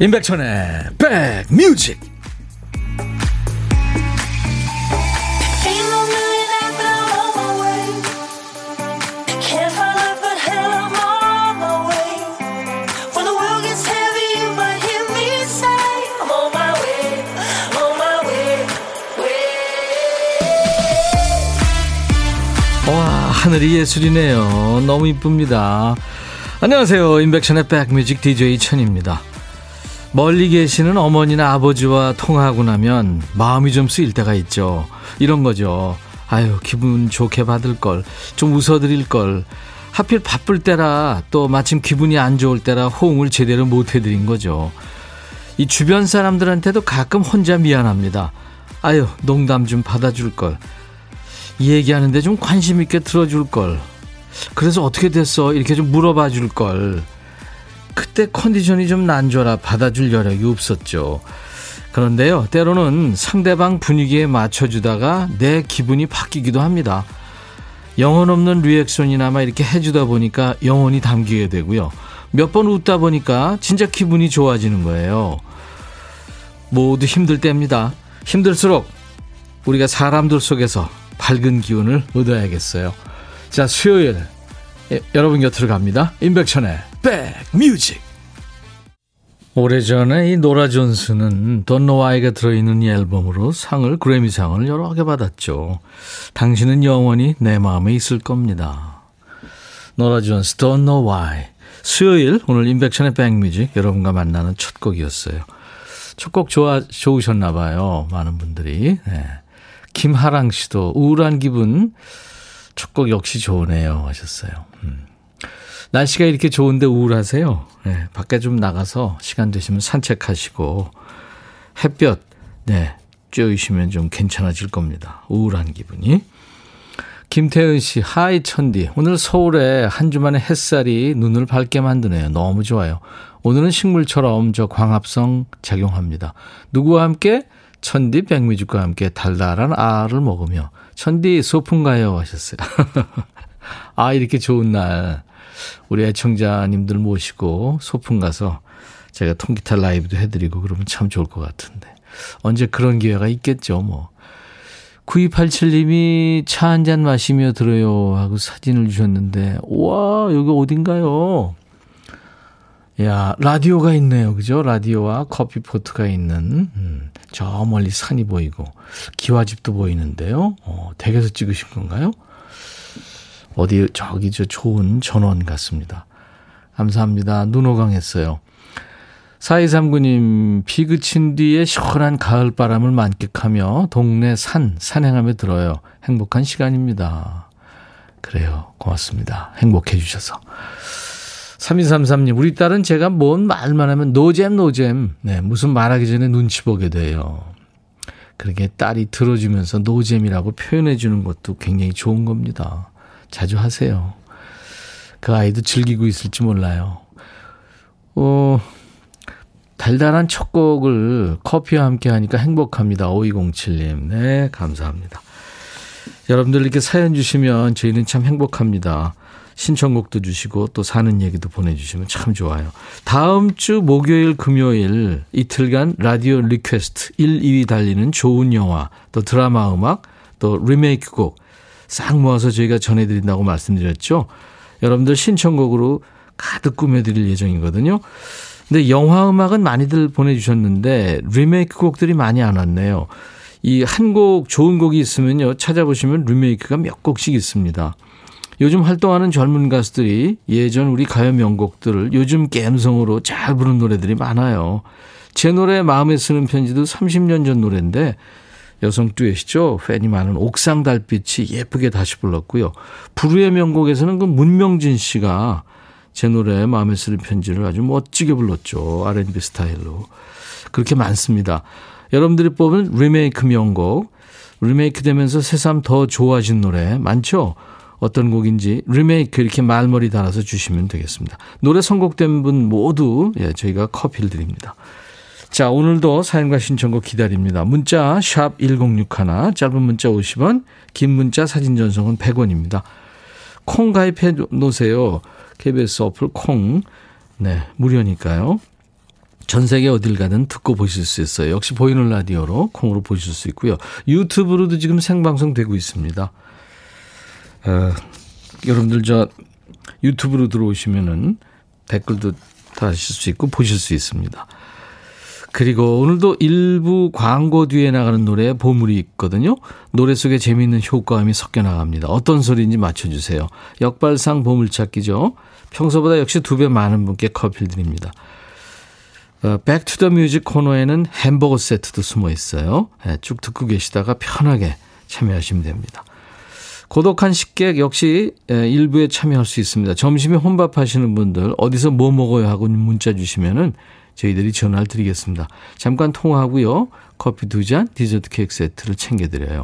임백천의 백뮤직. 와 하늘이 예술이네요. 너무 이쁩니다. 안녕하세요. 임백천의 백뮤직 DJ 천입니다 멀리 계시는 어머니나 아버지와 통화하고 나면 마음이 좀 쓰일 때가 있죠. 이런 거죠. 아유, 기분 좋게 받을 걸, 좀 웃어드릴 걸. 하필 바쁠 때라 또 마침 기분이 안 좋을 때라 호응을 제대로 못 해드린 거죠. 이 주변 사람들한테도 가끔 혼자 미안합니다. 아유, 농담 좀 받아줄 걸. 이 얘기하는데 좀 관심 있게 들어줄 걸. 그래서 어떻게 됐어? 이렇게 좀 물어봐 줄 걸. 그때 컨디션이 좀 난조라 받아줄 여력이 없었죠. 그런데요, 때로는 상대방 분위기에 맞춰주다가 내 기분이 바뀌기도 합니다. 영혼 없는 리액션이나마 이렇게 해주다 보니까 영혼이 담기게 되고요. 몇 번 웃다 보니까 진짜 기분이 좋아지는 거예요. 모두 힘들 때입니다. 힘들수록 우리가 사람들 속에서 밝은 기운을 얻어야겠어요. 자, 수요일 예, 여러분 곁으로 갑니다. 임백천의 백뮤직 오래전에 이 노라 존스는 돈노와이가 들어있는 이 앨범으로 상을 그래미상을 여러 개 받았죠. 당신은 영원히 내 마음에 있을 겁니다. 노라 존스 Why 수요일 오늘 임백천의 백뮤직 여러분과 만나는 첫 곡이었어요. 첫 곡 좋아 좋으셨나 봐요. 많은 분들이. 네. 김하랑 씨도 우울한 기분 첫곡 역시 좋으네요 하셨어요. 음. 날씨가 이렇게 좋은데 우울하세요? 네, 밖에 좀 나가서 시간 되시면 산책하시고 햇볕 네, 쬐으시면 좀 괜찮아질 겁니다. 우울한 기분이. 김태은 씨, 하이 천디. 오늘 서울에 한 주만에 햇살이 눈을 밝게 만드네요. 너무 좋아요. 오늘은 식물처럼 저 광합성 작용합니다. 누구와 함께? 천디 백미죽과 함께 달달한 알을 먹으며 천디 소풍 가요 하셨어요. 아 이렇게 좋은 날 우리 애청자님들 모시고 소풍 가서 제가 통기타 라이브도 해드리고 그러면 참 좋을 것 같은데 언제 그런 기회가 있겠죠 뭐. 9287님이 차 한 잔 마시며 들어요 하고 사진을 주셨는데 우와 여기 어딘가요? 야 라디오가 있네요 그죠? 라디오와 커피 포트가 있는 음, 저 멀리 산이 보이고 기와집도 보이는데요. 어, 댁에서 찍으신 건가요? 어디 저기 저 좋은 전원 같습니다. 감사합니다. 눈 오강했어요. 4239님, 비 그친 뒤에 시원한 가을 바람을 만끽하며 동네 산, 산행하며 들어요. 행복한 시간입니다. 그래요. 고맙습니다. 행복해 주셔서. 3233님, 우리 딸은 제가 뭔 말만 하면 노잼, 노잼. 네, 무슨 말하기 전에 눈치 보게 돼요. 그렇게 딸이 들어주면서 노잼이라고 표현해 주는 것도 굉장히 좋은 겁니다. 자주 하세요. 그 아이도 즐기고 있을지 몰라요. 어, 달달한 첫 곡을 커피와 함께 하니까 행복합니다. 5207님. 네, 감사합니다. 여러분들 이렇게 사연 주시면 저희는 참 행복합니다. 신청곡도 주시고 또 사는 얘기도 보내주시면 참 좋아요. 다음 주 목요일, 금요일 이틀간 라디오 request 1, 2위 달리는 좋은 영화, 또 드라마 음악, 또 리메이크 곡 싹 모아서 저희가 전해드린다고 말씀드렸죠. 여러분들 신청곡으로 가득 꾸며드릴 예정이거든요. 근데 영화 음악은 많이들 보내주셨는데 리메이크 곡들이 많이 안 왔네요. 이 한 곡 좋은 곡이 있으면요 찾아보시면 리메이크가 몇 곡씩 있습니다. 요즘 활동하는 젊은 가수들이 예전 우리 가요 명곡들을 요즘 갬성으로 잘 부른 노래들이 많아요. 제 노래 마음에 쓰는 편지도 30년 전 노래인데 여성 듀엣이죠. 팬이 많은 옥상 달빛이 예쁘게 다시 불렀고요. 부르의 명곡에서는 그 문명진 씨가 제 노래 마음에 쓰는 편지를 아주 멋지게 불렀죠. R&B 스타일로. 그렇게 많습니다. 여러분들이 뽑은 리메이크 명곡, 리메이크 되면서 새삼 더 좋아진 노래 많죠? 어떤 곡인지 리메이크 이렇게 말머리 달아서 주시면 되겠습니다. 노래 선곡된 분 모두 예, 저희가 커피를 드립니다. 자, 오늘도 사연과 신청곡 기다립니다. 문자 샵 1061, 짧은 문자 50원, 긴 문자 사진 전송은 100원입니다. 콩 가입해 놓으세요. KBS 어플 콩. 네, 무료니까요. 전 세계 어딜 가든 듣고 보실 수 있어요. 역시 보이는 라디오로 콩으로 보실 수 있고요. 유튜브로도 지금 생방송 되고 있습니다. 어, 여러분들 저 유튜브로 들어오시면은 댓글도 다실 수 있고 보실 수 있습니다. 그리고 오늘도 일부 광고 뒤에 나가는 노래에 보물이 있거든요. 노래 속에 재미있는 효과음이 섞여 나갑니다. 어떤 소리인지 맞춰주세요. 역발상 보물찾기죠. 평소보다 역시 두 배 많은 분께 커피를 드립니다. Back to the Music 코너에는 햄버거 세트도 숨어 있어요. 네, 쭉 듣고 계시다가 편하게 참여하시면 됩니다. 고독한 식객 역시 일부에 참여할 수 있습니다. 점심에 혼밥 하시는 분들 어디서 뭐 먹어요 하고 문자 주시면은 저희들이 전화를 드리겠습니다. 잠깐 통화하고요. 커피 두 잔, 디저트 케이크 세트를 챙겨드려요.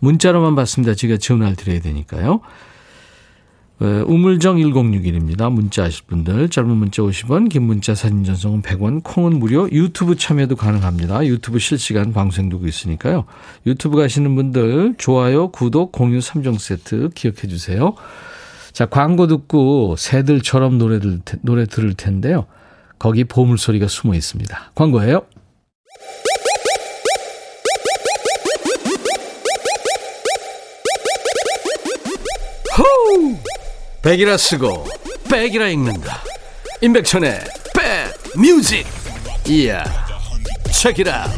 문자로만 받습니다. 제가 전화를 드려야 되니까요. 우물정 1061입니다. 문자 하실 분들 짧은 문자 50원 긴 문자 사진 전송은 100원 콩은 무료 유튜브 참여도 가능합니다. 유튜브 실시간 방송되고 있으니까요. 유튜브 가시는 분들 좋아요 구독 공유 3종 세트 기억해 주세요. 자 광고 듣고 새들처럼 노래 들을 텐데요. 거기 보물소리가 숨어 있습니다. 광고예요. 백이라 쓰고 백이라 읽는다. 임백천의 백 뮤직. 이야. 책이라.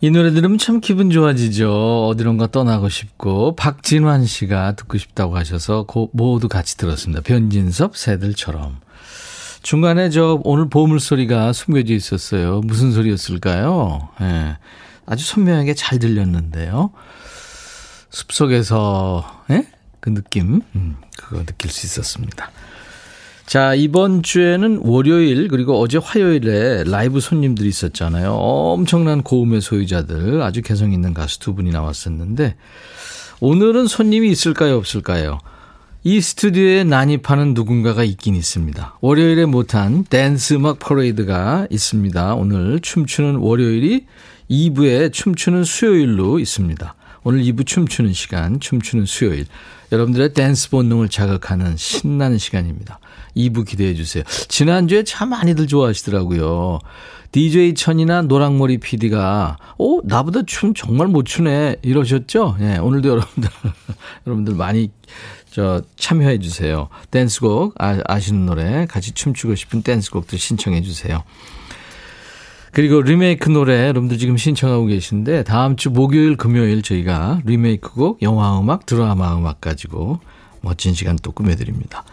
이 노래 들으면 참 기분 좋아지죠. 어디론가 떠나고 싶고 박진환 씨가 듣고 싶다고 하셔서 모두 같이 들었습니다. 변진섭 새들처럼. 중간에 저 오늘 보물 소리가 숨겨져 있었어요. 무슨 소리였을까요? 예. 네. 아주 선명하게 잘 들렸는데요. 숲속에서 예? 그 느낌 음, 그거 느낄 수 있었습니다. 자, 이번 주에는 월요일 그리고 어제 화요일에 라이브 손님들이 있었잖아요. 엄청난 고음의 소유자들, 아주 개성 있는 가수 두 분이 나왔었는데 오늘은 손님이 있을까요, 없을까요? 이 스튜디오에 난입하는 누군가가 있긴 있습니다. 월요일에 못한 댄스 음악 퍼레이드가 있습니다. 오늘 춤추는 월요일이 2부에 춤추는 수요일로 있습니다. 오늘 2부 춤추는 시간, 춤추는 수요일. 여러분들의 댄스 본능을 자극하는 신나는 시간입니다. 2부 기대해 주세요. 지난주에 참 많이들 좋아하시더라고요. DJ 천이나 노랑머리 PD가, 오, 나보다 춤 정말 못 추네. 이러셨죠? 예, 네, 오늘도 여러분들, 여러분들 많이 저 참여해 주세요. 댄스곡 아, 아시는 노래 같이 춤추고 싶은 댄스곡도 신청해 주세요. 그리고 리메이크 노래 여러분들 지금 신청하고 계신데 다음 주 목요일 금요일 저희가 리메이크곡 영화 음악 드라마 음악 가지고 멋진 시간 또 꾸며드립니다.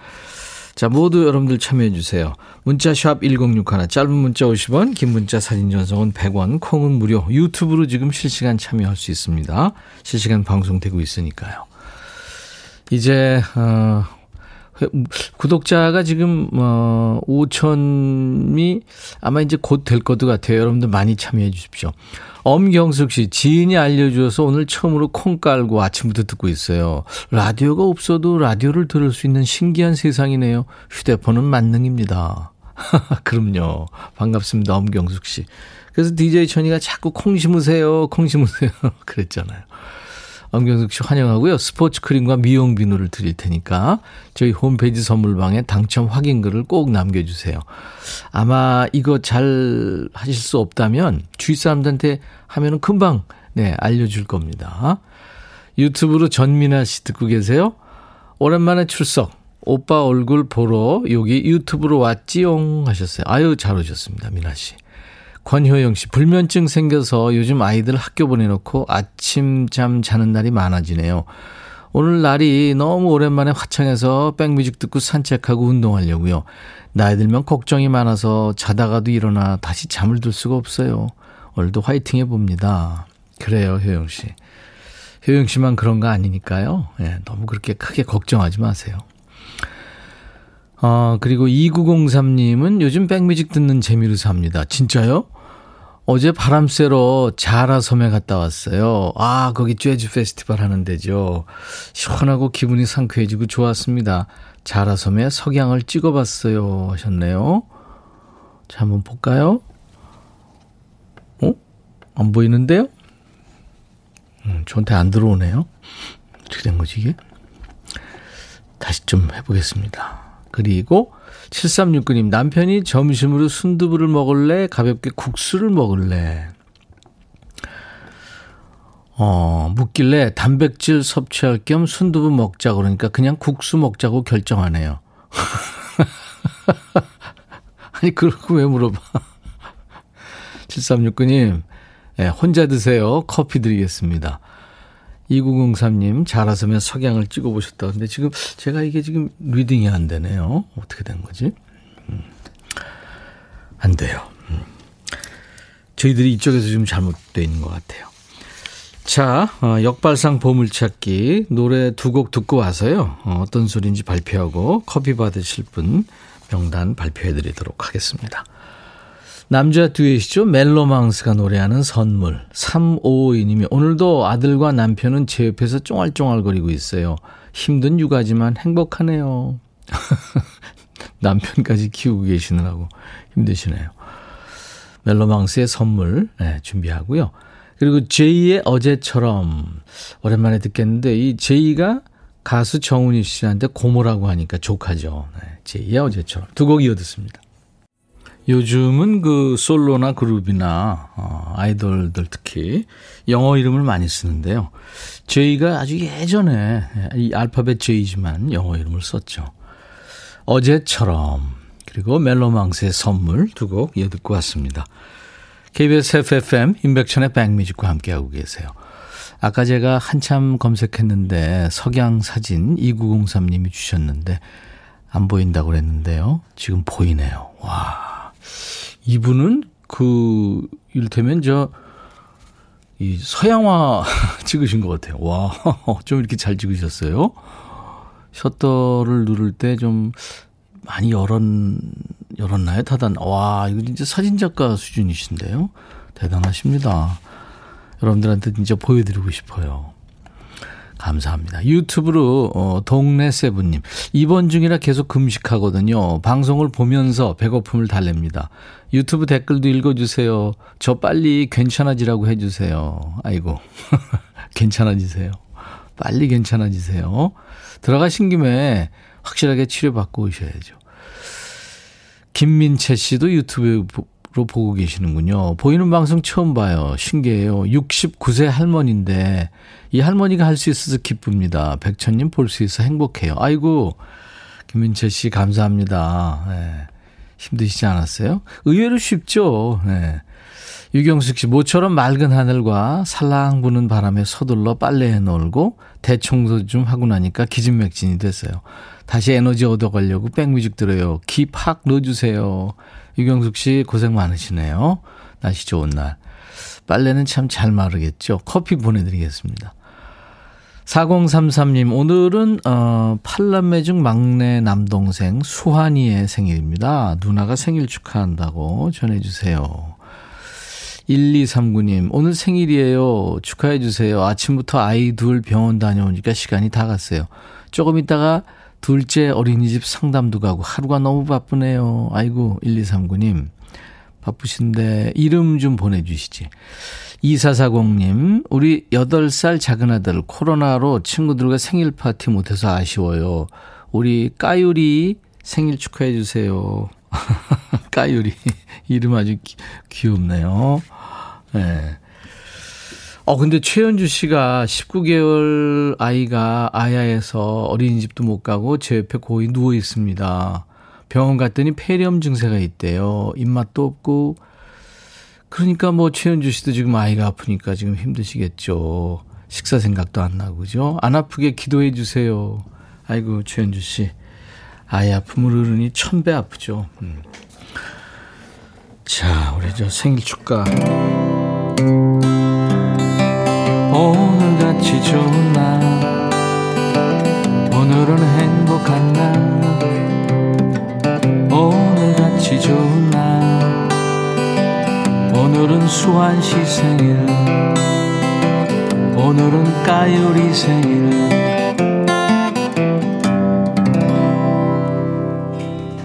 자, 모두 여러분들 참여해 주세요. 문자 샵 1061, 짧은 문자 50원, 긴 문자 사진 전송은 100원, 콩은 무료. 유튜브로 지금 실시간 참여할 수 있습니다. 실시간 방송되고 있으니까요. 이제 어 구독자가 지금 어 5천이 아마 이제 곧 될 것도 같아요. 여러분들 많이 참여해 주십시오. 엄경숙 씨, 지인이 알려주어서 오늘 처음으로 콩 깔고 아침부터 듣고 있어요. 라디오가 없어도 라디오를 들을 수 있는 신기한 세상이네요. 휴대폰은 만능입니다. 그럼요. 반갑습니다. 엄경숙 씨. 그래서 DJ 천이가 자꾸 콩 심으세요. 콩 심으세요. 그랬잖아요. 엄경숙 씨 환영하고요. 스포츠 크림과 미용 비누를 드릴 테니까 저희 홈페이지 선물방에 당첨 확인글을 꼭 남겨주세요. 아마 이거 잘 하실 수 없다면 주위 사람들한테 하면은 금방 네 알려줄 겁니다. 유튜브로 전민아 씨 듣고 계세요? 오랜만에 출석. 오빠 얼굴 보러 여기 유튜브로 왔지용 하셨어요. 아유 잘 오셨습니다. 민아 씨. 권효영 씨, 불면증 생겨서 요즘 아이들 학교 보내놓고 아침 잠 자는 날이 많아지네요. 오늘 날이 너무 오랜만에 화창해서 백뮤직 듣고 산책하고 운동하려고요. 나이 들면 걱정이 많아서 자다가도 일어나 다시 잠을 들 수가 없어요. 오늘도 화이팅 해봅니다. 그래요, 효영 씨. 효영 씨만 그런 거 아니니까요. 예, 너무 그렇게 크게 걱정하지 마세요. 어, 그리고 2903님은 요즘 백뮤직 듣는 재미로 삽니다. 진짜요? 어제 바람 쐬러 자라 섬에 갔다 왔어요. 아, 거기 재즈 페스티벌 하는 데죠. 시원하고 기분이 상쾌해지고 좋았습니다. 자라 섬에 석양을 찍어봤어요. 하셨네요. 자, 한번 볼까요? 어? 안 보이는데요? 음, 저한테 안 들어오네요. 어떻게 된 거지, 이게? 다시 좀 해보겠습니다. 그리고 7369님, 남편이 점심으로 순두부를 먹을래? 가볍게 국수를 먹을래? 어, 묻길래 단백질 섭취할 겸 순두부 먹자 그러니까 그냥 국수 먹자고 결정하네요. 아니, 그러고 왜 물어봐. 7369님, 네, 혼자 드세요. 커피 드리겠습니다. 2903님, 자라섬 석양을 찍어보셨다. 근데 지금 제가 이게 지금 reading이 안 되네요. 어떻게 된 거지? 음, 안 돼요. 음. 저희들이 이쪽에서 좀 잘못되어 있는 것 같아요. 자, 어, 역발상 보물찾기 노래 두 곡 듣고 와서요. 어, 어떤 소리인지 발표하고 커피 받으실 분 명단 발표해 드리도록 하겠습니다. 남자 듀엣이죠. 멜로망스가 노래하는 선물. 3552님이 오늘도 아들과 남편은 제 옆에서 쫑알쫑알거리고 있어요. 힘든 육아지만 행복하네요. 남편까지 키우고 계시느라고 힘드시네요. 멜로망스의 선물 네, 준비하고요. 그리고 제이의 어제처럼 오랜만에 듣겠는데 이 제이가 가수 정훈이 씨한테 고모라고 하니까 족하죠. 네, 제이의 어제처럼 두 곡 이어 듣습니다. 요즘은 그 솔로나 그룹이나 어, 아이돌들 특히 영어 이름을 많이 쓰는데요. 제이가 아주 예전에 이 알파벳 제이지만 영어 이름을 썼죠. 어제처럼 그리고 멜로망스의 선물 두 곡 이어 듣고 왔습니다. KBS FFM 임백천의 백뮤직과 함께하고 계세요. 아까 제가 한참 검색했는데 석양 사진 2903님이 주셨는데 안 보인다고 그랬는데요. 지금 보이네요. 와. 이분은 그 이를테면 저 이 서양화 찍으신 것 같아요. 와, 좀 이렇게 잘 찍으셨어요. 셔터를 누를 때 좀 많이 열었, 열었나요? 타단. 와, 이거 진짜 사진작가 수준이신데요? 대단하십니다. 여러분들한테 진짜 보여드리고 싶어요. 감사합니다. 유튜브로 어, 동네 세븐님 이번 중이라 계속 금식하거든요. 방송을 보면서 배고픔을 달랩니다. 유튜브 댓글도 읽어주세요. 저 빨리 괜찮아지라고 해주세요. 아이고 괜찮아지세요. 빨리 괜찮아지세요. 들어가신 김에 확실하게 치료받고 오셔야죠. 김민채 씨도 유튜브로 보고 계시는군요. 보이는 방송 처음 봐요. 신기해요. 69세 할머니인데 이 할머니가 할 수 있어서 기쁩니다. 백천님 볼 수 있어 행복해요. 아이고 김민채 씨 감사합니다. 네. 힘드시지 않았어요? 의외로 쉽죠. 네. 유경숙 씨, 모처럼 맑은 하늘과 살랑 부는 바람에 서둘러 빨래해 놀고 대청소 좀 하고 나니까 기진맥진이 됐어요. 다시 에너지 얻어가려고 백뮤직 들어요. 기팍 넣어주세요. 유경숙 씨 고생 많으시네요. 날씨 좋은 날. 빨래는 참 잘 마르겠죠. 커피 보내드리겠습니다. 4033님, 오늘은, 어, 팔남매 중 막내 남동생 수환이의 생일입니다. 누나가 생일 축하한다고 전해주세요. 1239님, 오늘 생일이에요. 축하해주세요. 아침부터 아이 둘 병원 다녀오니까 시간이 다 갔어요. 조금 있다가 둘째 어린이집 상담도 가고 하루가 너무 바쁘네요. 아이고, 1239님. 바쁘신데 이름 좀 보내주시지. 2440님, 우리 8살 작은 아들 코로나로 친구들과 생일 파티 못해서 아쉬워요. 우리 까유리 생일 축하해 주세요. 까유리. 이름 아주 기, 귀엽네요. 예. 네. 어, 근데 최현주 씨가 19개월 아이가 아야에서 어린이집도 못 가고 제 옆에 고이 누워 있습니다. 병원 갔더니 폐렴 증세가 있대요. 입맛도 없고. 그러니까 뭐 최현주 씨도 지금 아이가 아프니까 지금 힘드시겠죠. 식사 생각도 안 나고, 그죠? 안 아프게 기도해 주세요. 아이고, 최현주 씨. 아이 아픔을 어른이 천배 아프죠. 음. 자, 우리 저 생일 축가. 오늘같이 좋은 날 오늘은 행 오늘은 수환 씨 생일. 오늘은 까요리 생일.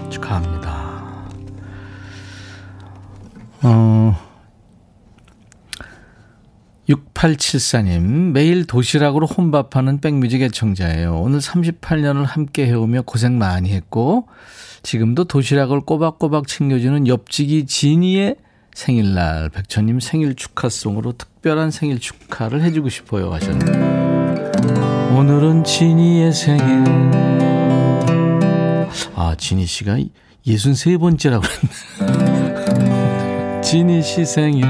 축하합니다. 어 6874님, 매일 도시락으로 혼밥하는 백뮤직 애청자예요. 오늘 38년을 함께 해오며 고생 많이 했고, 지금도 도시락을 꼬박꼬박 챙겨주는 옆지기 지니의 생일날, 백천님 생일 축하송으로 특별한 생일 축하를 해주고 싶어요 하셨는데, 오늘은 지니의 생일. 아, 지니 씨가 63번째라고 그랬네. 지니 씨 생일.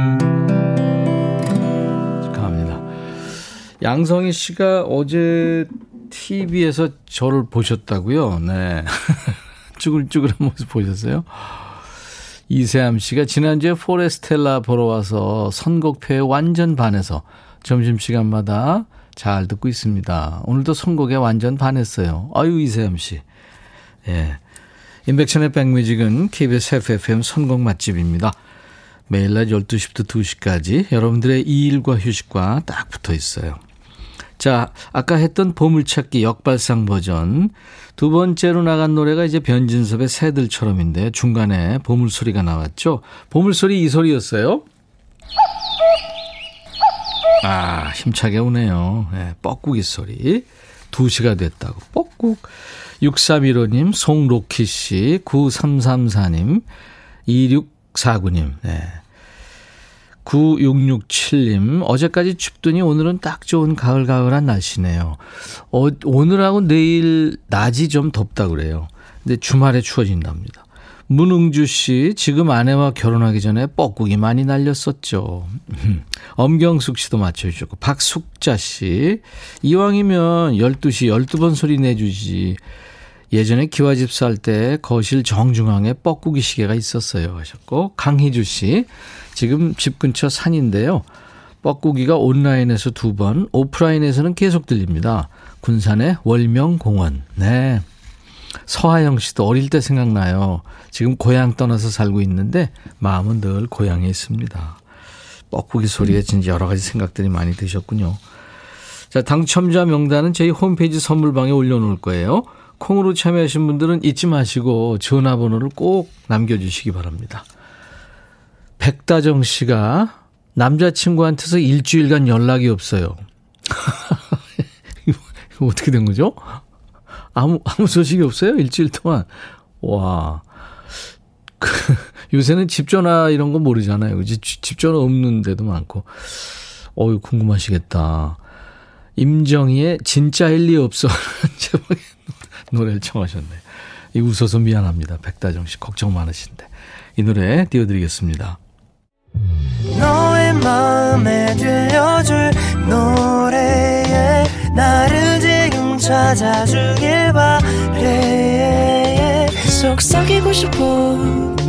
양성희 씨가 어제 TV에서 저를 보셨다고요? 네. 쭈글쭈글한 모습 보셨어요? 이세암 씨가 지난주에 포레스텔라 보러 와서 선곡표에 완전 반해서 점심시간마다 잘 듣고 있습니다. 오늘도 선곡에 완전 반했어요. 아유, 이세암 씨. 예. 인백션의 백뮤직은 KBS FFM 선곡 맛집입니다. 매일 낮 12시부터 2시까지 여러분들의 일과 휴식과 딱 붙어 있어요. 자, 아까 했던 보물찾기 역발상 버전. 두 번째로 나간 노래가 이제 변진섭의 새들처럼인데 중간에 보물소리가 나왔죠. 보물소리 이 소리였어요. 아, 힘차게 오네요. 네, 뻐꾸기 소리. 2시가 됐다고. 뻐꾹. 6315님, 송로키 씨, 9334님, 2649님. 네. 9667님, 어제까지 춥더니 오늘은 딱 좋은 가을가을한 날씨네요. 어, 오늘하고 내일 낮이 좀 덥다 그래요. 근데 주말에 추워진답니다. 문웅주 씨, 지금 아내와 결혼하기 전에 뻐꾸기 많이 날렸었죠. 엄경숙 씨도 맞춰주셨고, 박숙자 씨, 이왕이면 12시 12번 소리 내주지. 예전에 기와집 살 때 거실 정중앙에 뻐꾸기 시계가 있었어요. 하셨고, 강희주 씨, 지금 집 근처 산인데요. 뻐꾸기가 온라인에서 두 번, 오프라인에서는 계속 들립니다. 군산의 월명공원. 네. 서하영 씨도 어릴 때 생각나요. 지금 고향 떠나서 살고 있는데 마음은 늘 고향에 있습니다. 뻐꾸기 소리에 진짜 여러 가지 생각들이 많이 드셨군요. 자, 당첨자 명단은 저희 홈페이지 선물방에 올려놓을 거예요. 콩으로 참여하신 분들은 잊지 마시고 전화번호를 꼭 남겨주시기 바랍니다. 백다정 씨가 남자친구한테서 일주일간 연락이 없어요. 이거 어떻게 된 거죠? 아무, 아무 소식이 없어요? 일주일 동안. 와. 그, 요새는 집 전화 이런 거 모르잖아요. 그지? 집 전화 없는 데도 많고. 어유 궁금하시겠다. 임정희의 진짜 일리 없어. 제목의 노래를 청하셨네. 이 웃어서 미안합니다. 백다정 씨. 걱정 많으신데. 이 노래 띄워드리겠습니다. 너의 마음에 들려줄 노래에 나를 지금 찾아주길 바래 속삭이고 싶어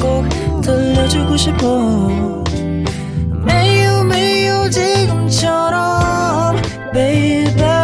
꼭 들려주고 싶어 매우 매우 지금처럼 baby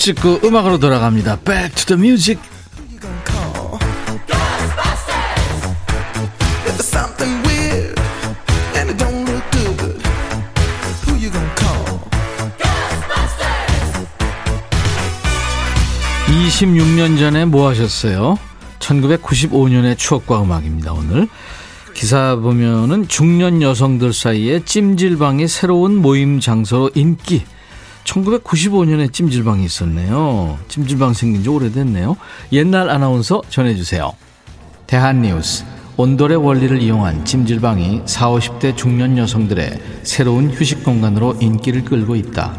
찍고 음악으로 돌아갑니다. Back to the music. (26년) 전에 뭐 하셨어요? 1995년의 추억과 음악입니다 오늘 기사 보면은 중년 여성들 사이에 찜질방이 새로운 모임 장소로 인기 1995년에 찜질방이 있었네요. 찜질방 생긴 지 오래됐네요. 옛날 아나운서 전해주세요. 대한뉴스. 온돌의 원리를 이용한 찜질방이 40, 50대 중년 여성들의 새로운 휴식 공간으로 인기를 끌고 있다.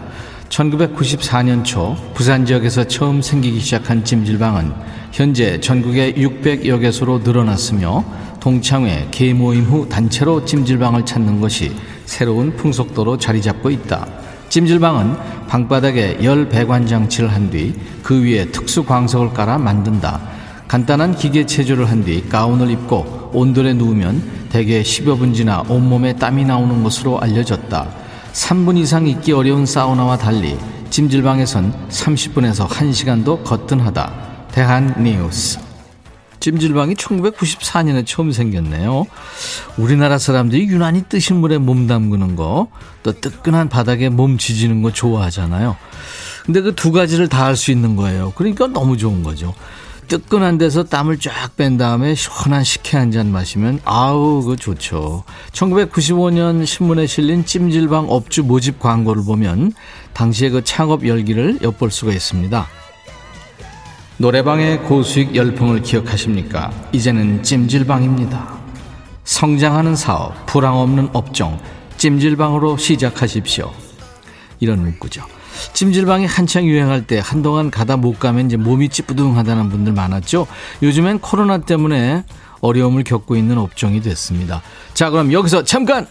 1994년 초 부산 지역에서 처음 생기기 시작한 찜질방은 현재 전국에 600여 개소로 늘어났으며 동창회, 개모임 후 단체로 찜질방을 찾는 것이 새로운 풍속도로 자리 잡고 있다. 찜질방은 방바닥에 열 배관 장치를 한 뒤 그 위에 특수 광석을 깔아 만든다. 간단한 기계 체조를 한 뒤 가운을 입고 온돌에 누우면 대개 10여 분 지나 온몸에 땀이 나오는 것으로 알려졌다. 3분 이상 있기 어려운 사우나와 달리 찜질방에선 30분에서 1시간도 거뜬하다. 대한 뉴스. 찜질방이 1994년에 처음 생겼네요. 우리나라 사람들이 유난히 뜨신 물에 몸 담그는 거, 또 뜨끈한 바닥에 몸 지지는 거 좋아하잖아요. 근데 그 두 가지를 다 할 수 있는 거예요. 그러니까 너무 좋은 거죠. 뜨끈한 데서 땀을 쫙 뺀 다음에 시원한 식혜 한 잔 마시면 아우 그 좋죠. 1995년 신문에 실린 찜질방 업주 모집 광고를 보면 당시의 그 창업 열기를 엿볼 수가 있습니다. 노래방의 고수익 열풍을 기억하십니까? 이제는 찜질방입니다. 성장하는 사업, 불황 없는 업종, 찜질방으로 시작하십시오. 이런 문구죠. 찜질방이 한창 유행할 때 한동안 가다 못 가면 이제 몸이 찌뿌둥하다는 분들 많았죠. 요즘엔 코로나 때문에 어려움을 겪고 있는 업종이 됐습니다. 자, 그럼 여기서 잠깐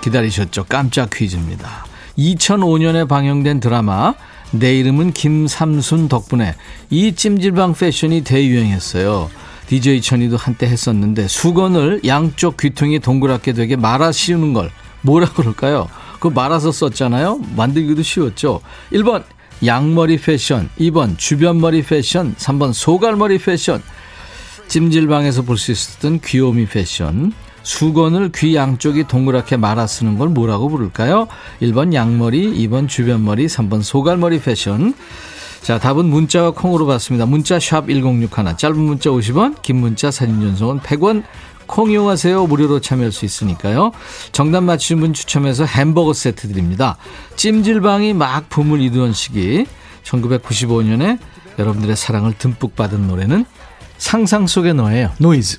기다리셨죠? 깜짝 퀴즈입니다. 2005년에 방영된 드라마 내 이름은 김삼순 덕분에 이 찜질방 패션이 대유행했어요. DJ 천이도 한때 했었는데 수건을 양쪽 귀퉁이 동그랗게 되게 말아 씌우는 걸 뭐라 그럴까요? 그 말아서 썼잖아요. 만들기도 쉬웠죠. 1번 양머리 패션, 2번 주변머리 패션, 3번 소갈머리 패션. 찜질방에서 볼 수 있었던 귀요미 패션. 수건을 귀 양쪽이 동그랗게 말아 쓰는 걸 뭐라고 부를까요? 1번 양머리, 2번 주변머리, 3번 소갈머리 패션. 자, 답은 문자와 콩으로 받습니다. 문자 샵 1061, 짧은 문자 50원, 긴 문자 사진 전송은 100원. 콩 이용하세요. 무료로 참여할 수 있으니까요. 정답 맞추신 분 추첨해서 햄버거 세트 드립니다. 찜질방이 막 붐을 이루던 시기 1995년에 여러분들의 사랑을 듬뿍 받은 노래는 상상 속의 너예요. 노이즈.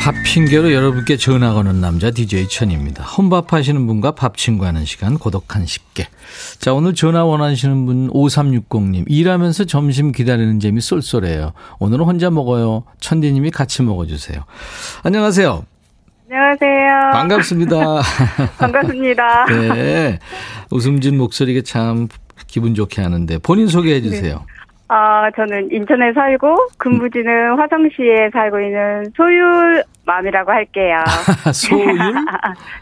밥 핑계로 여러분께 전화 거는 남자 DJ 천입니다. 혼밥 하시는 분과 밥 친구 하는 시간 고독한 식객. 자 오늘 전화 원하시는 분 5360님 일하면서 점심 기다리는 재미 쏠쏠해요. 오늘은 혼자 먹어요. 천디님이 같이 먹어주세요. 안녕하세요. 안녕하세요. 반갑습니다. 반갑습니다. 네. 웃음진 목소리가 참 기분 좋게 하는데 본인 소개해 주세요. 네. 아, 저는 인천에 살고 근무지는 화성시에 살고 있는 소율맘이라고 할게요. 소율?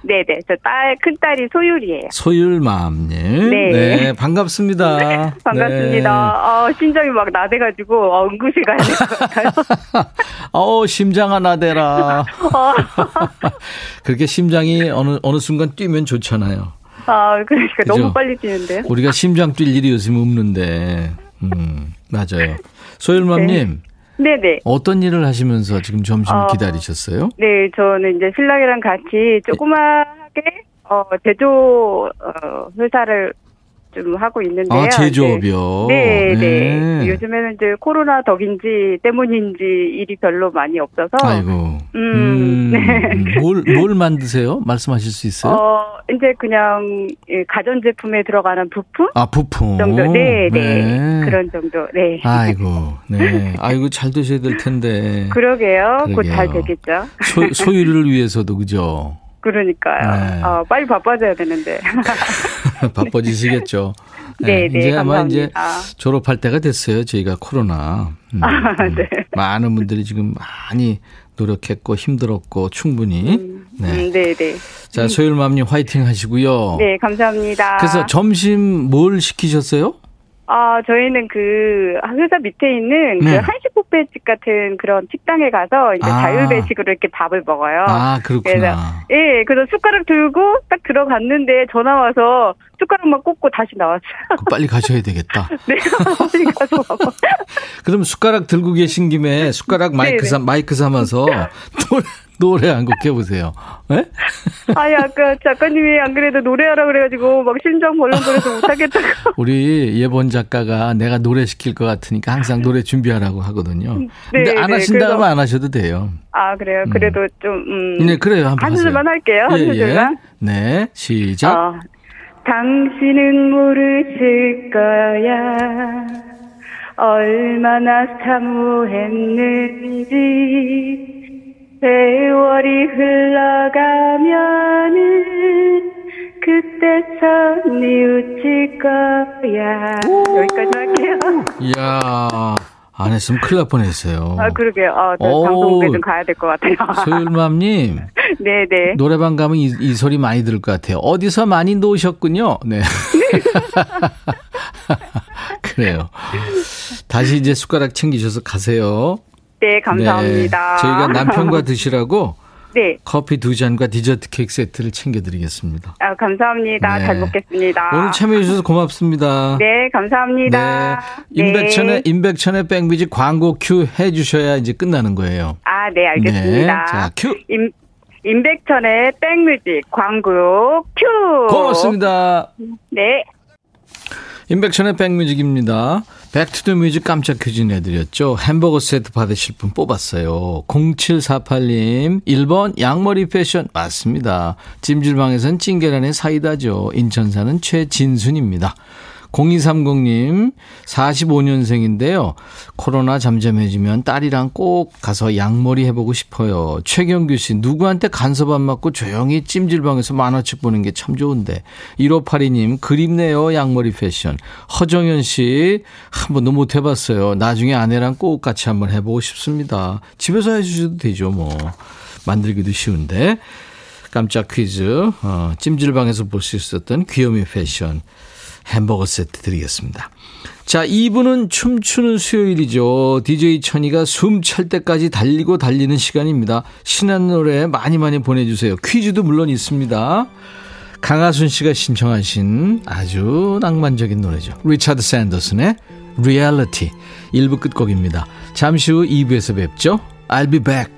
네 네. 저 딸, 큰딸이 소율이에요. 소율맘님. 네. 네. 반갑습니다. 네, 반갑습니다. 네. 어, 심장이 막 나대가지고, 어, 응급실 가야 될 것 같아요. 어, 심장아 나대라. 어. 그렇게 심장이 어느, 어느 순간 뛰면 좋잖아요. 아, 그러니까 그죠? 너무 빨리 뛰는데요. 우리가 심장 뛸 일이 요즘 없는데. 음, 맞아요. 소율맘님. 네. 네네. 어떤 일을 하시면서 지금 점심 어, 기다리셨어요? 네, 저는 이제 신랑이랑 같이 조그맣게 어, 제조 어, 회사를 좀 하고 있는데요. 아, 제조업이요? 네, 네, 네. 요즘에는 이제 코로나 덕인지 때문인지 일이 별로 많이 없어서. 아이고. 음, 음 네. 뭘, 뭘 만드세요? 말씀하실 수 있어요? 어, 이제 그냥 가전 제품에 들어가는 부품? 아, 부품. 정도. 네, 네. 네. 그런 정도. 네. 아이고, 네. 아이고, 잘 되셔야 될 텐데. 그러게요. 곧잘 되겠죠. 소, 소유를 위해서도, 그죠? 그러니까요. 네. 아, 빨리 바빠져야 되는데. 바빠지시겠죠. 네, 네, 이제 감사합니다. 아마 이제 졸업할 때가 됐어요. 저희가 코로나. 음, 아, 네. 음. 많은 분들이 지금 많이 노력했고 힘들었고 충분히. 음, 네. 음, 네, 네. 자, 소율맘님 화이팅 하시고요. 네, 감사합니다. 그래서 점심 뭘 시키셨어요? 아, 저희는 그 회사 밑에 있는 그 네. 그 한식 뷔페집 같은 그런 식당에 가서 이제 아. 자율배식으로 이렇게 밥을 먹어요. 아, 그렇구나. 그래서, 예, 그래서 숟가락 들고 딱 들어갔는데 전화 와서 숟가락만 꽂고 다시 나왔어요. 빨리 가셔야 되겠다. 네, 빨리 가서 그럼 숟가락 들고 계신 김에 숟가락 마이크 삼 마이크 삼아서 노래 한 곡 해보세요. 네? 아니, 아까 작가님이 안 그래도 노래하라 그래가지고 막 심장 벌렁거려서 못하겠다고. 우리 예본 작가가 내가 노래 시킬 것 같으니까 항상 노래 준비하라고 하거든요. 네, 근데 안 네, 하신다면 안 하셔도 돼요. 아, 그래요? 그래도 좀, 음. 네, 그래요. 한번 한. 소절만 할게요. 한 예, 예. 소절만. 네, 시작. 어, 당신은 모르실 거야. 얼마나 사모했는지. 세월이 흘러가면은 그때서 뉘우칠 거야. 여기까지 할게요. 이야, 안 했으면 큰일 날 뻔했어요. 아, 그러게요. 아. 방송국에 좀 가야 될 것 같아요. 소율맘님, 네네. 노래방 가면 이, 이 소리 많이 들을 것 같아요. 어디서 많이 놓으셨군요. 네. 그래요. 다시 이제 숟가락 챙기셔서 가세요. 네, 감사합니다. 네, 저희가 남편과 드시라고 네. 커피 두 잔과 디저트 케이크 세트를 챙겨드리겠습니다. 아, 감사합니다. 네. 잘 먹겠습니다. 오늘 참여해주셔서 고맙습니다. 네, 감사합니다. 네. 임백천의, 네. 임백천의 백뮤직 광고 큐 해주셔야 이제 끝나는 거예요. 아, 네, 알겠습니다. 네. 자, 큐. 임, 임백천의 백뮤직 광고 큐. 고맙습니다. 네. 임백천의 백뮤직입니다. Back to the Music 깜짝 퀴즈 내드렸죠. 햄버거 세트 받으실 분 뽑았어요. 0748님 1번 양머리 패션 맞습니다. 찜질방에선 찡계란의 사이다죠. 인천사는 최진순입니다. 0230님 45년생인데요. 코로나 잠잠해지면 딸이랑 꼭 가서 양머리 해보고 싶어요. 최경규 씨 누구한테 간섭 안 맞고 조용히 찜질방에서 만화책 보는 게 참 좋은데 1582님 그립네요 양머리 패션. 허정현 씨 한 번도 못 해봤어요. 나중에 아내랑 꼭 같이 한번 해보고 싶습니다. 집에서 해주셔도 되죠 뭐. 만들기도 쉬운데. 깜짝 퀴즈 어, 찜질방에서 볼 수 있었던 귀요미 패션 햄버거 세트 드리겠습니다. 자, 2부는 춤추는 수요일이죠. DJ 천이가 숨 찰 때까지 달리고 달리는 시간입니다. 신한 노래 많이 많이 보내주세요. 퀴즈도 물론 있습니다. 강하순 씨가 신청하신 아주 낭만적인 노래죠. 리차드 샌더슨의 Reality 1부 끝곡입니다. 잠시 후 2부에서 뵙죠. I'll be back.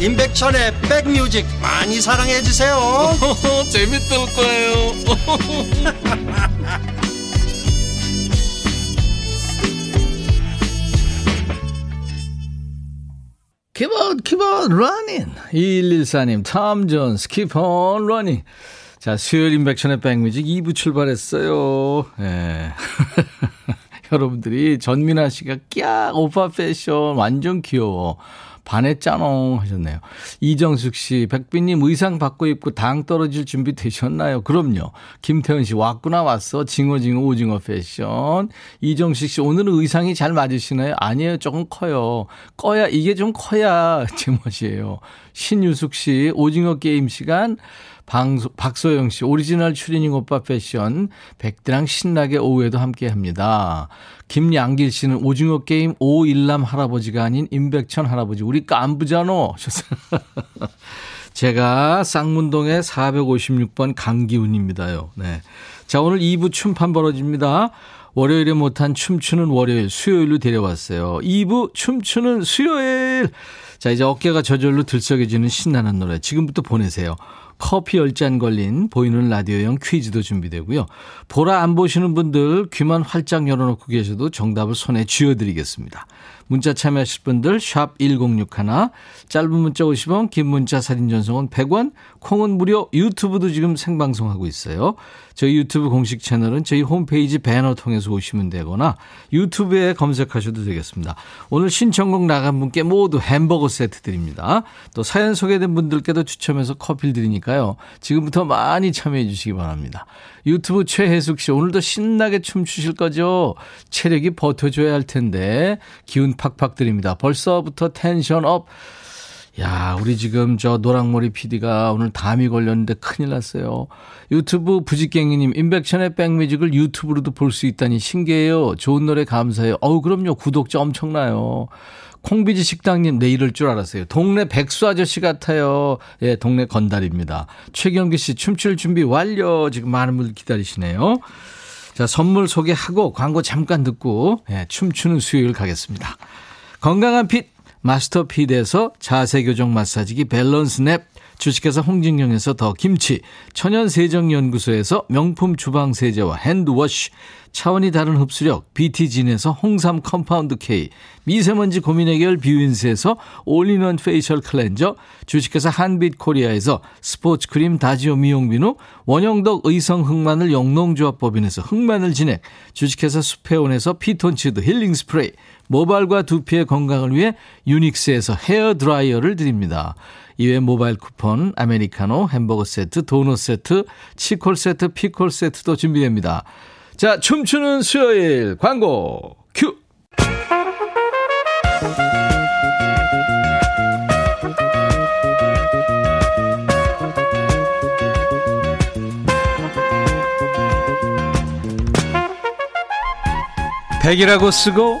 임백천의 백뮤직 많이 사랑해 주세요 재밌을 거예요 Keep on, keep on running. 2114님, 탐 존스, keep on running. 자, 수요일 인백션의 백뮤직 2부 출발했어요. 예. 여러분들이 전민아 씨가 깍 오빠 패션 완전 귀여워. 반했잖아 하셨네요. 이정숙 씨, 백빈님 의상 바꿔 입고 당 떨어질 준비 되셨나요? 그럼요. 김태현 씨, 왔구나 왔어. 징어징어 오징어 패션. 이정숙 씨, 오늘은 의상이 잘 맞으시나요? 아니에요. 조금 커요. 꺼야, 이게 좀 커야 제멋이에요. 신유숙 씨, 오징어 게임 시간. 방소, 박소영 씨, 오리지널 추리닝 오빠 패션. 백디랑 신나게 오후에도 함께 합니다. 김양길 씨는 오징어 게임 오일남 할아버지가 아닌 임백천 할아버지. 우리 깐부잖아. 제가 쌍문동의 456번 강기훈입니다요. 네. 자, 오늘 2부 춤판 벌어집니다. 월요일에 못한 춤추는 월요일, 수요일로 데려왔어요. 2부 춤추는 수요일. 자, 이제 어깨가 저절로 들썩여지는 신나는 노래. 지금부터 보내세요. 커피 열잔 걸린 보이는 라디오용 퀴즈도 준비되고요. 보라 안 보시는 분들 귀만 활짝 열어놓고 계셔도 정답을 손에 쥐어드리겠습니다. 문자 참여하실 분들 샵 1061, 짧은 문자 50원, 긴 문자 사진 전송은 100원, 콩은 무료, 유튜브도 지금 생방송하고 있어요. 저희 유튜브 공식 채널은 저희 홈페이지 배너 통해서 오시면 되거나 유튜브에 검색하셔도 되겠습니다. 오늘 신청곡 나간 분께 모두 햄버거 세트 드립니다. 또 사연 소개된 분들께도 추첨해서 커피를 드리니까요. 지금부터 많이 참여해 주시기 바랍니다. 유튜브 최혜숙 씨 오늘도 신나게 춤추실 거죠? 체력이 버텨줘야 할 텐데 기운 팍팍 드립니다. 벌써부터 tension up. 야, 우리 지금 저 노랑머리 PD가 오늘 담이 걸렸는데 큰일 났어요. 유튜브 부직갱이님, 임백천의 백뮤직을 유튜브로도 볼 수 있다니 신기해요. 좋은 노래 감사해요. 어우, 그럼요. 구독자 엄청나요. 콩비지 식당님, 내 이럴 줄 알았어요. 동네 백수 아저씨 같아요. 예, 동네 건달입니다. 최경기 씨, 춤출 준비 완료. 지금 많은 분들 기다리시네요. 자, 선물 소개하고 광고 잠깐 듣고, 예, 춤추는 수요일 가겠습니다. 건강한 핏, 마스터피드에서 자세교정 마사지기 밸런스 냅, 주식회사 홍진경에서 더 김치, 천연세정연구소에서 명품 주방세제와 핸드워시, 차원이 다른 흡수력 BT진에서 홍삼 compound K, 미세먼지 고민 해결 뷰인스에서 all-in-one facial cleanser, 주식회사 한빛코리아에서 스포츠 크림 다지오 미용비누, 원형덕 의성 흑마늘 영농조합법인에서 흑마늘 진액, 주식회사 수페온에서 피톤치드 힐링 스프레이, 모발과 두피의 건강을 위해 유닉스에서 헤어 드라이어를 드립니다. 이외 모바일 쿠폰, 아메리카노, 햄버거 세트, 도넛 세트, 치콜 세트, 피콜 세트도 준비됩니다. 자, 춤추는 수요일 광고 큐. 백이라고 쓰고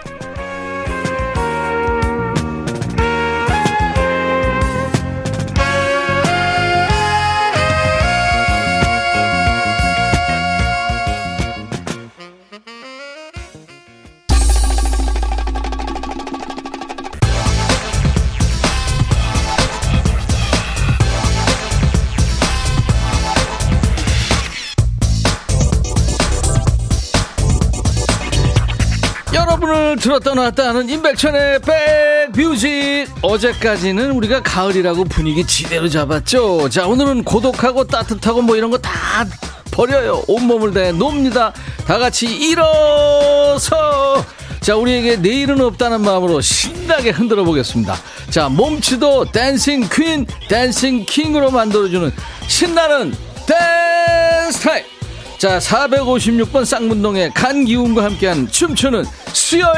들었다 놨다 하는 임백천의 백뮤직. 어제까지는 우리가 가을이라고 분위기 지대로 잡았죠. 자 오늘은 고독하고 따뜻하고 뭐 이런 거 다 버려요. 온몸을 다해 놉니다. 다 같이 일어서. 자 우리에게 내일은 없다는 마음으로 신나게 흔들어 보겠습니다. 자 몸치도 dancing queen dancing king으로 만들어주는 신나는 댄스 타임 자 456번 쌍문동의 간 기운과 함께한 춤추는 수요일!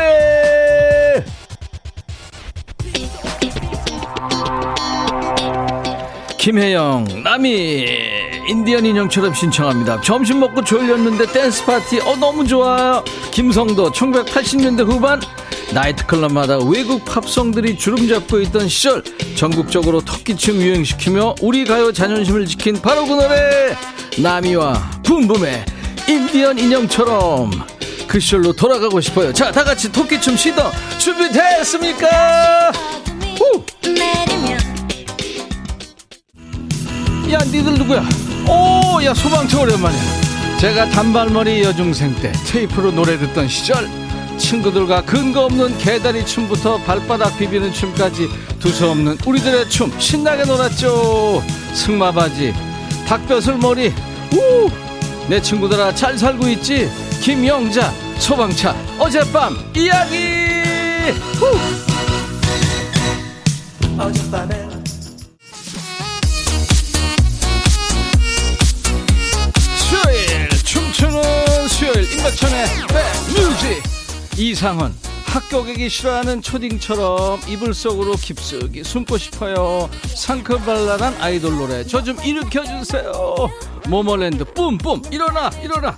김혜영 남이 인디언 인형처럼 신청합니다. 점심 먹고 졸렸는데 댄스 파티 어 너무 좋아요. 김성도 1980년대 후반 나이트클럽마다 외국 팝송들이 주름 잡고 있던 시절 전국적으로 토끼춤 유행시키며 우리 가요 자존심을 지킨 바로 그 노래 나미와 붐붐의 인디언 인형처럼. 그 시절로 돌아가고 싶어요. 자 다같이 토끼춤 시도 준비됐습니까? 후! 야 니들 누구야? 오야 소방차 오랜만이야. 제가 단발머리 여중생 때 테이프로 노래 듣던 시절 친구들과 근거 없는 개다리 춤부터 발바닥 비비는 춤까지 두서없는 우리들의 춤 신나게 놀았죠 승마바지 닭벼슬 머리 우! 내 친구들아 잘 살고 있지 김영자 소방차 어젯밤 이야기 후! 수요일 춤추는 수요일 임백천의 백뮤직 이상은 학교 가기 싫어하는 초딩처럼 이불 속으로 깊숙이 숨고 싶어요. 상큼발랄한 아이돌 노래 저 좀 일으켜주세요. 모모랜드 뿜뿜. 일어나 일어나.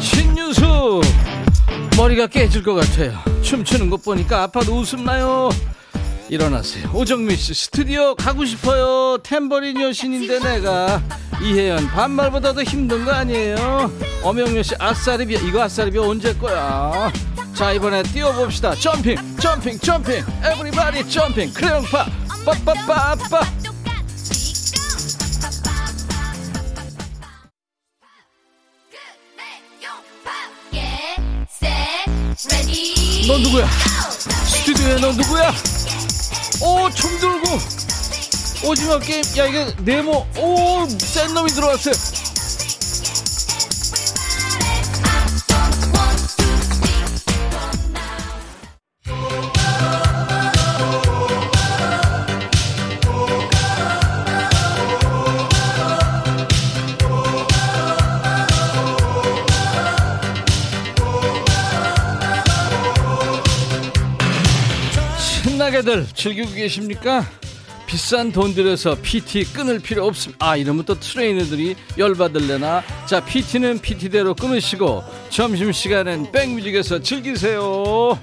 신유수 머리가 깨질 것 같아요. 춤추는 것 보니까 아파도 웃음 나요 일어나세요. 오정민 씨 스튜디오 가고 싶어요. 탬버린 여신인데 내가. 이혜연 반말보다 더 힘든 거 아니에요? 어명여 씨 아싸리비야 이거 아싸리비야 언제 거야? 자 이번에 뛰어봅시다. 점핑 점핑 점핑. 에브리바디 점핑 크레용파. 빠빠빠빠. 너 누구야? 스튜디오에 너 누구야 오 총 들고. 오징어 게임. 야 이게 네모. 오 센 놈이 들어왔어요 신나게들 즐기고 계십니까? 비싼 돈 들여서 PT 끊을 필요 없습니다. 아, 이러면 또 트레이너들이 열받을래나? 자, PT는 PT대로 끊으시고, 점심시간엔 백뮤직에서 즐기세요.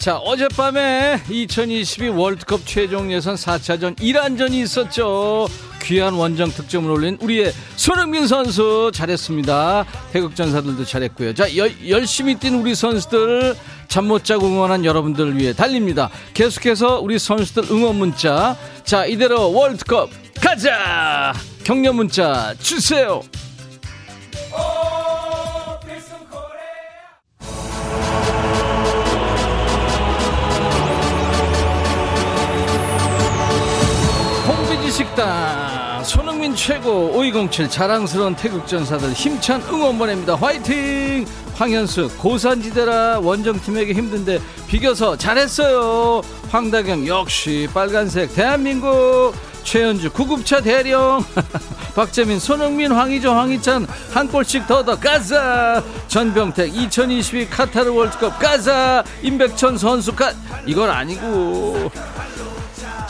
자, 어젯밤에 2022 월드컵 최종 예선 4차전 1안전이 있었죠. 귀한 원정 득점을 올린 우리의 손흥민 선수 잘했습니다. 태극 전사들도 잘했고요. 자, 여, 열심히 뛴 우리 선수들 잠 못 자고 응원한 여러분들을 위해 달립니다. 계속해서 우리 선수들 응원 문자. 자, 이대로 월드컵 가자! 격려 문자 주세요. 식당 손흥민 최고 5207 자랑스러운 태극전사들 힘찬 응원 보냅니다. 화이팅! 황현수 고산지대라 원정팀에게 힘든데 비겨서 잘했어요. 황다경 역시 빨간색 대한민국. 최현주 구급차 대령. 박재민 손흥민 황의조 황희찬 한 골씩 더더 가자. 전병택 2022 카타르 월드컵 가자. 임백천 선수 가 이건 아니고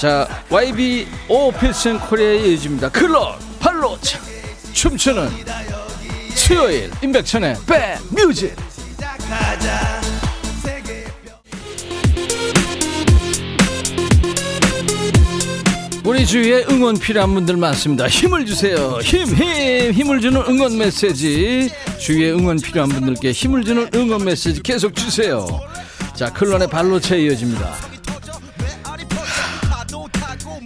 자, YB 오 필승 코리아 이어집니다. 클럽 발로차 춤추는 수요일 임백천의 백 뮤직 우리 주위에 응원 필요한 분들 많습니다. 힘을 주세요. 힘, 힘, 힘을 주는 응원 메시지. 주위에 응원 필요한 분들께 힘을 주는 응원 메시지 계속 주세요. 자, 클론의 발로차 이어집니다.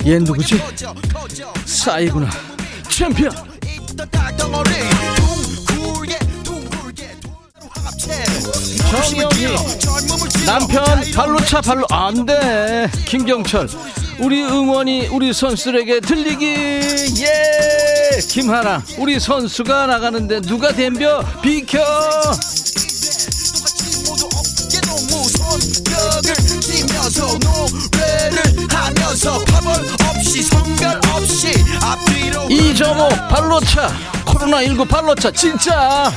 얘 누구지? 싸이구나. 챔피언. 정영희. 남편 발로 차 발로. 안돼. 김경철. 우리 응원이 우리 선수들에게 들리기. 예. 김하나. 우리 선수가 나가는데 누가 덤벼? 비켜 이점호 발로차 코로나19 발로차 진짜.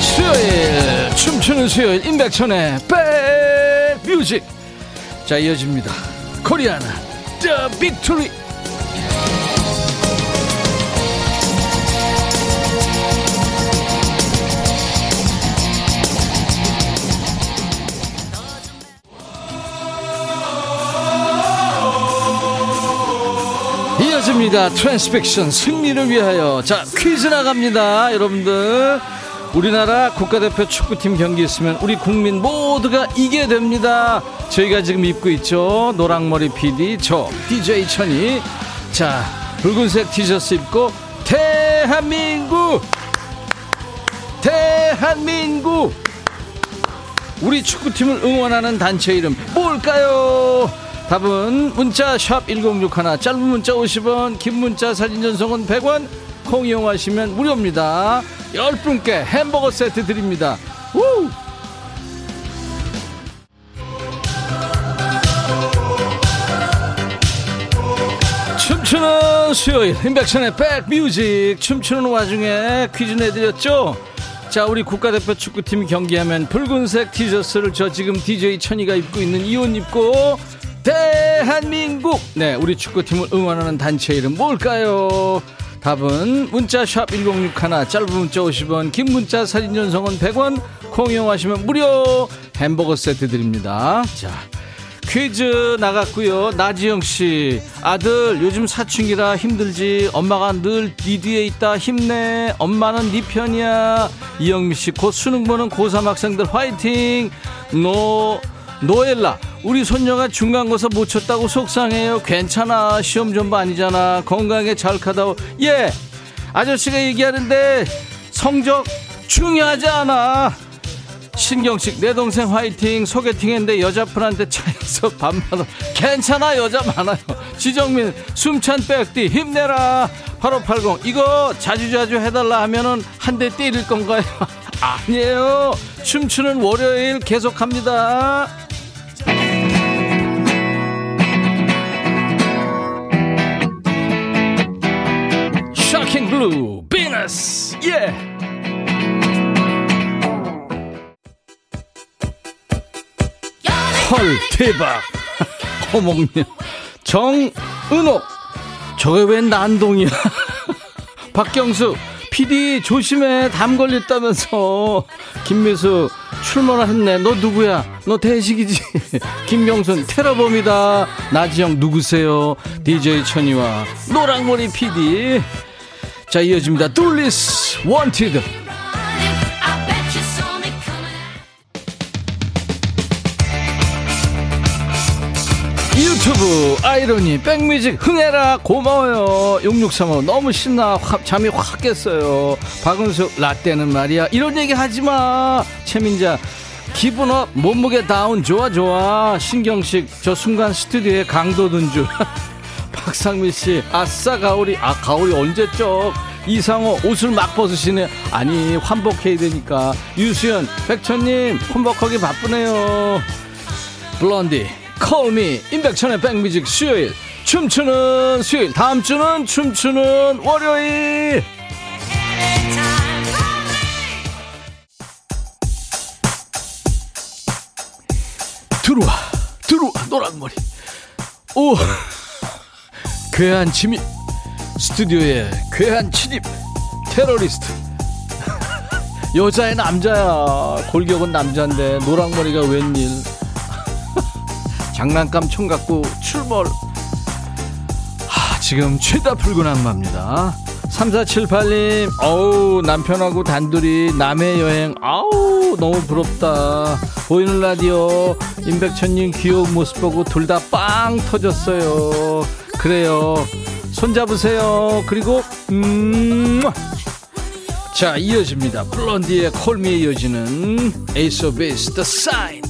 수요일 춤추는 수요일 임백천의 백뮤직. 자 이어집니다. 코리아나 The Victory 이어집니다 트랜스픽션 승리를 위하여 자 퀴즈 나갑니다 여러분들 우리나라 국가대표 축구팀 경기 있으면 우리 국민 모두가 이게 됩니다. 저희가 지금 입고 있죠. 노랑머리 PD, 저 DJ 천이. 자, 붉은색 티셔츠 입고 대한민국! 대한민국! 우리 축구팀을 응원하는 단체 이름 뭘까요? 답은 문자 샵 1061, 짧은 문자 50원, 긴 문자 사진 전송은 100원, 콩 이용하시면 무료입니다. 10분께 햄버거 세트 드립니다. 우! 춤추는 수요일 인백션의 백뮤직 춤추는 와중에 퀴즈 내드렸죠 자 우리 국가대표 축구팀 경기하면 붉은색 티셔츠를 저 지금 DJ 천이가 입고 있는 이옷 입고 대한민국 네 우리 축구팀을 응원하는 단체 이름 뭘까요 답은 문자 샵 1061 짧은 문자 50원 긴 문자 사진 전송은 100원 콩 이용하시면 무료 햄버거 세트 드립니다 자 퀴즈 나갔고요. 나지영 씨, 아들 요즘 사춘기라 힘들지. 엄마가 늘 네 뒤에 있다. 힘내. 엄마는 네 편이야. 이영미 씨, 곧 수능 보는 고3 학생들 화이팅. 노 노엘라, 우리 손녀가 중간고사 못 쳤다고 속상해요. 괜찮아. 시험 전부 아니잖아. 건강하게 자라다오. 예. 아저씨가 얘기하는데 성적 중요하지 않아. 신경식 내 동생 화이팅 소개팅했는데 여자분한테 차였어 반말 괜찮아 여자 많아요 지정민 숨찬 백디 힘내라 8580 이거 자주자주 해달라 하면은 한 대 때릴 건가요 아니에요 춤추는 월요일 계속합니다 킹 블루 비너스 예헐 대박. 어목님 정은옥. 저게 웬 난동이야. 박경수 PD 조심해. 담 걸렸다면서. 김미수 출마를 했네. 너 누구야? 너 대식이지? 김경순 테러범이다. 나지영 누구세요? DJ 천이와 노랑머리 PD 자 이어집니다. 둘리스 Wanted 유튜브 아이러니 백뮤직 흥해라 고마워요. 6635 너무 신나. 확, 잠이 확 깼어요. 박은숙 라떼는 말이야. 이런 얘기 하지마. 최민자 기분업 몸무게 다운 좋아 좋아. 신경식 저 순간 스튜디오에 강도 든줄 박상민 씨 아싸 가오리. 아 가오리 언제적? 이상호 옷을 막 벗으시네. 아니 환복해야 되니까. 유수연 백천님 환복하기 바쁘네요. 블론디 콜미 임백천의 백뮤직 수요일. 춤추는 수요일. 다음 주는 춤추는 월요일. 들어와 들어와 노란 머리. 오 괴한 침입 스튜디오에 괴한 침입 테러리스트. 여자의 남자야. 골격은 남자인데 노랑머리가 웬일. 장난감 총 갖고 출몰. 하, 지금 죄다 붉은 악마입니다. 3478님 어우 남편하고 단둘이 남해 여행. 아우 너무 부럽다. 보이는 라디오 임백천님 귀여운 모습 보고 둘 다 빵 터졌어요 그래요. 손 잡으세요. 그리고 음. 자 이어집니다. 블론디의 Call Me에 이어지는 에이스 오브 베이스 The Sign.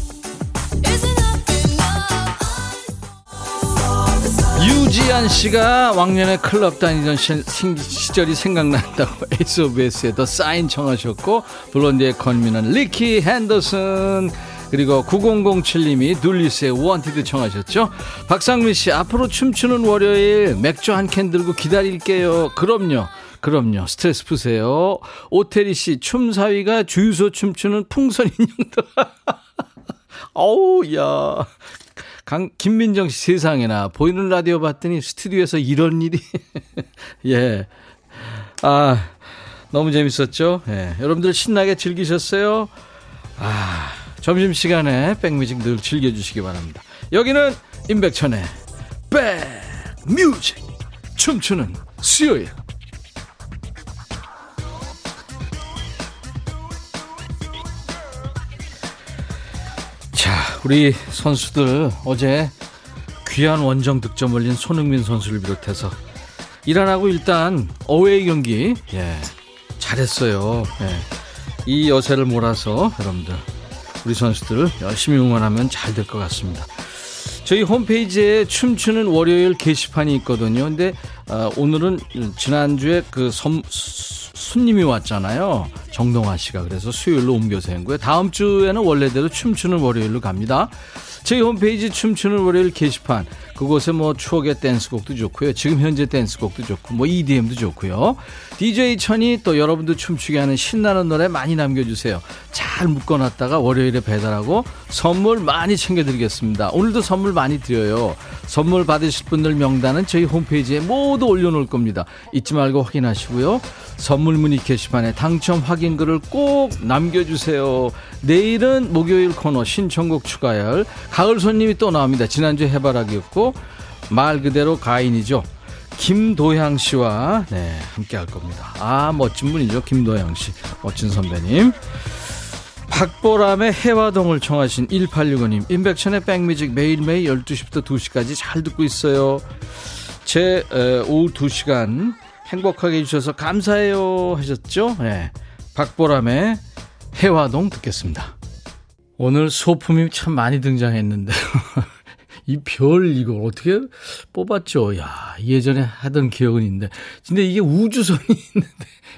유지한 씨가 왕년에 클럽 다니던 시절이 생각난다고 에이스 오브 베이스에 The Sign 청하셨고 블론디의 Call Me는 리키 핸더슨 그리고 9007님이 둘리스의 Wanted 청하셨죠 박상민 씨 앞으로 춤추는 월요일 맥주 한 캔 들고 기다릴게요 그럼요 그럼요 스트레스 푸세요 오태리 씨 춤사위가 주유소 춤추는 풍선 인형들 어우 야 강, 김민정 씨 세상에나 보이는 라디오 봤더니 스튜디오에서 이런 일이. 예. 아, 너무 재밌었죠? 예. 여러분들 신나게 즐기셨어요? 아, 점심시간에 백뮤직 늘 즐겨주시기 바랍니다. 여기는 임백천의 백뮤직. 춤추는 수요일. 우리 선수들 어제 귀한 원정 득점 올린 손흥민 선수를 비롯해서 일안하고 일단 어웨이 경기 예, 잘했어요. 예. 이 여세를 몰아서 여러분들 우리 선수들 열심히 응원하면 잘 될 것 같습니다. 저희 홈페이지에 춤추는 월요일 게시판이 있거든요. 근데 어, 오늘은 지난주에 그 선, 손님이 왔잖아요. 정동아 씨가. 그래서 수요일로 옮겨서 한 거예요. 다음 주에는 원래대로 춤추는 월요일로 갑니다. 저희 홈페이지 춤추는 월요일 게시판 그곳에 뭐 추억의 댄스곡도 좋고요. 지금 현재 댄스곡도 좋고 뭐 EDM도 좋고요. DJ 천이 또 여러분도 춤추게 하는 신나는 노래 많이 남겨주세요. 잘 묶어놨다가 월요일에 배달하고 선물 많이 챙겨드리겠습니다. 오늘도 선물 많이 드려요. 선물 받으실 분들 명단은 저희 홈페이지에 모두 올려놓을 겁니다. 잊지 말고 확인하시고요. 선물 문의 게시판에 당첨 확인글을 꼭 남겨주세요. 내일은 목요일 코너 신청곡 추가열 가을 손님이 또 나옵니다. 지난주 해바라기였고 말 그대로 가인이죠. 김도향 씨와 네, 함께 할 겁니다. 아, 멋진 분이죠. 김도향 씨. 멋진 선배님. 박보람의 해화동을 청하신 1865님. 인백션의 백뮤직 매일매일 12시부터 2시까지 잘 듣고 있어요. 제 에, 오후 2시간 행복하게 해주셔서 감사해요 하셨죠? 네. 박보람의 해화동 듣겠습니다. 오늘 소품이 참 많이 등장했는데 이 별 이걸 어떻게 뽑았죠? 야, 예전에 하던 기억은 있는데. 근데 이게 우주선이 있는데,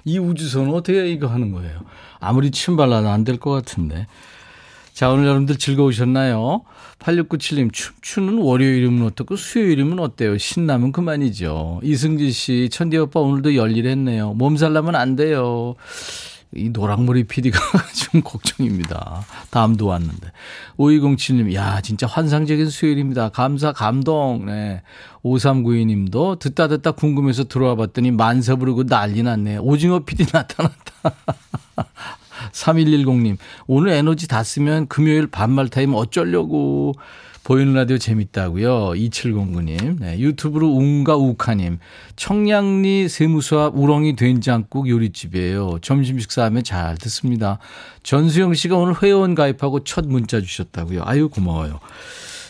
이 우주선은 어떻게 이거 하는 거예요? 아무리 침 발라도 안 될 것 같은데. 자, 오늘 여러분들 즐거우셨나요? 8697님, 춤추는 월요일이면 어떻고 수요일이면 어때요? 신나면 그만이죠. 이승지 씨, 천디 오빠 오늘도 열일했네요. 몸살 나면 안 돼요. 이 노랑머리 PD가 좀 걱정입니다. 담도 왔는데. 5207님, 야, 진짜 환상적인 수요일입니다. 감사, 감동. 네. 5392님도 듣다 듣다 궁금해서 들어와 봤더니 만세 부르고 난리 났네. 오징어 PD 나타났다. 3110님, 오늘 에너지 다 쓰면 금요일 반말 타임 어쩌려고. 보이는 라디오 재밌다고요. 2709님. 네, 유튜브로 웅가 우카님. 청량리 세무수합 우렁이 된장국 요리집이에요. 점심 식사하면 잘 듣습니다. 전수영 씨가 오늘 회원 가입하고 첫 문자 주셨다고요. 아유 고마워요.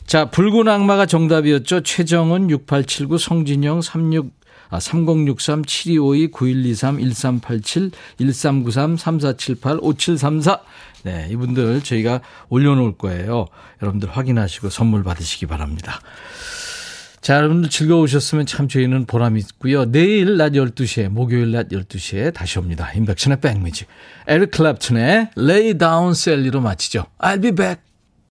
자, 붉은 악마가 정답이었죠. 최정은 6879 성진영 36 아, 3063-7252-9123-1387-1393-3478-5734 네, 이분들 저희가 올려놓을 거예요. 여러분들 확인하시고 선물 받으시기 바랍니다. 자, 여러분들 즐거우셨으면 참 저희는 보람 있고요. 내일 낮 12시에, 목요일 낮 12시에 다시 옵니다. 인백션의 백뮤직. 에릭 클랩튼의 Lay Down Sally로 마치죠. I'll be back.